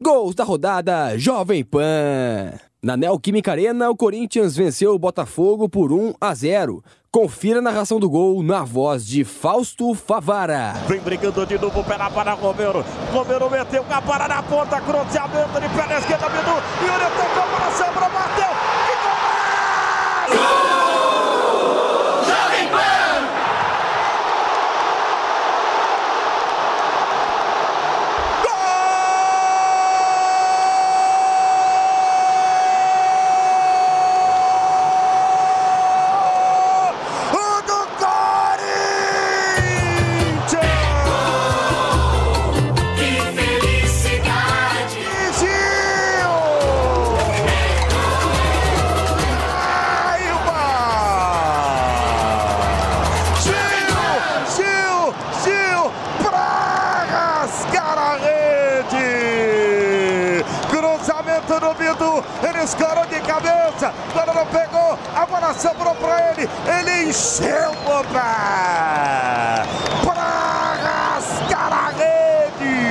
Gols da rodada Jovem Pan. Na Neoquímica Arena, o Corinthians venceu o Botafogo por 1 a 0. Confira a narração do gol na voz de Fausto Favara. Vem brigando de novo, pé para Romero. Romero meteu a para na ponta, cruzamento de pé na esquerda, Bidu. E o escorou de cabeça, não pegou, a bola sobrou para ele, ele encheu o pé para rascar a rede.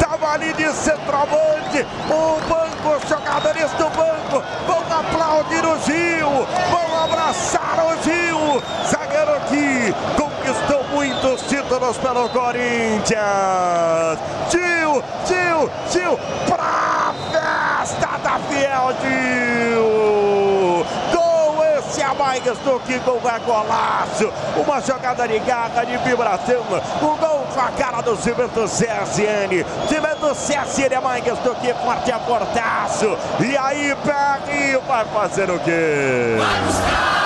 Tava ali de centroavante, o banco, os jogadores do banco vão aplaudir o Gil, vão abraçar o Gil, zagueiro que conquistou muitos títulos pelo Corinthians. Gil, Gil, Gil, pra festa da Fiel Gil. Gol esse a mais que gol é golaço. Uma jogada garra, de vibração. Um gol com a cara do Cimento CSN. Cimento CSN é mais que forte a portaço. E aí, Perry vai fazer o quê? Vai buscar!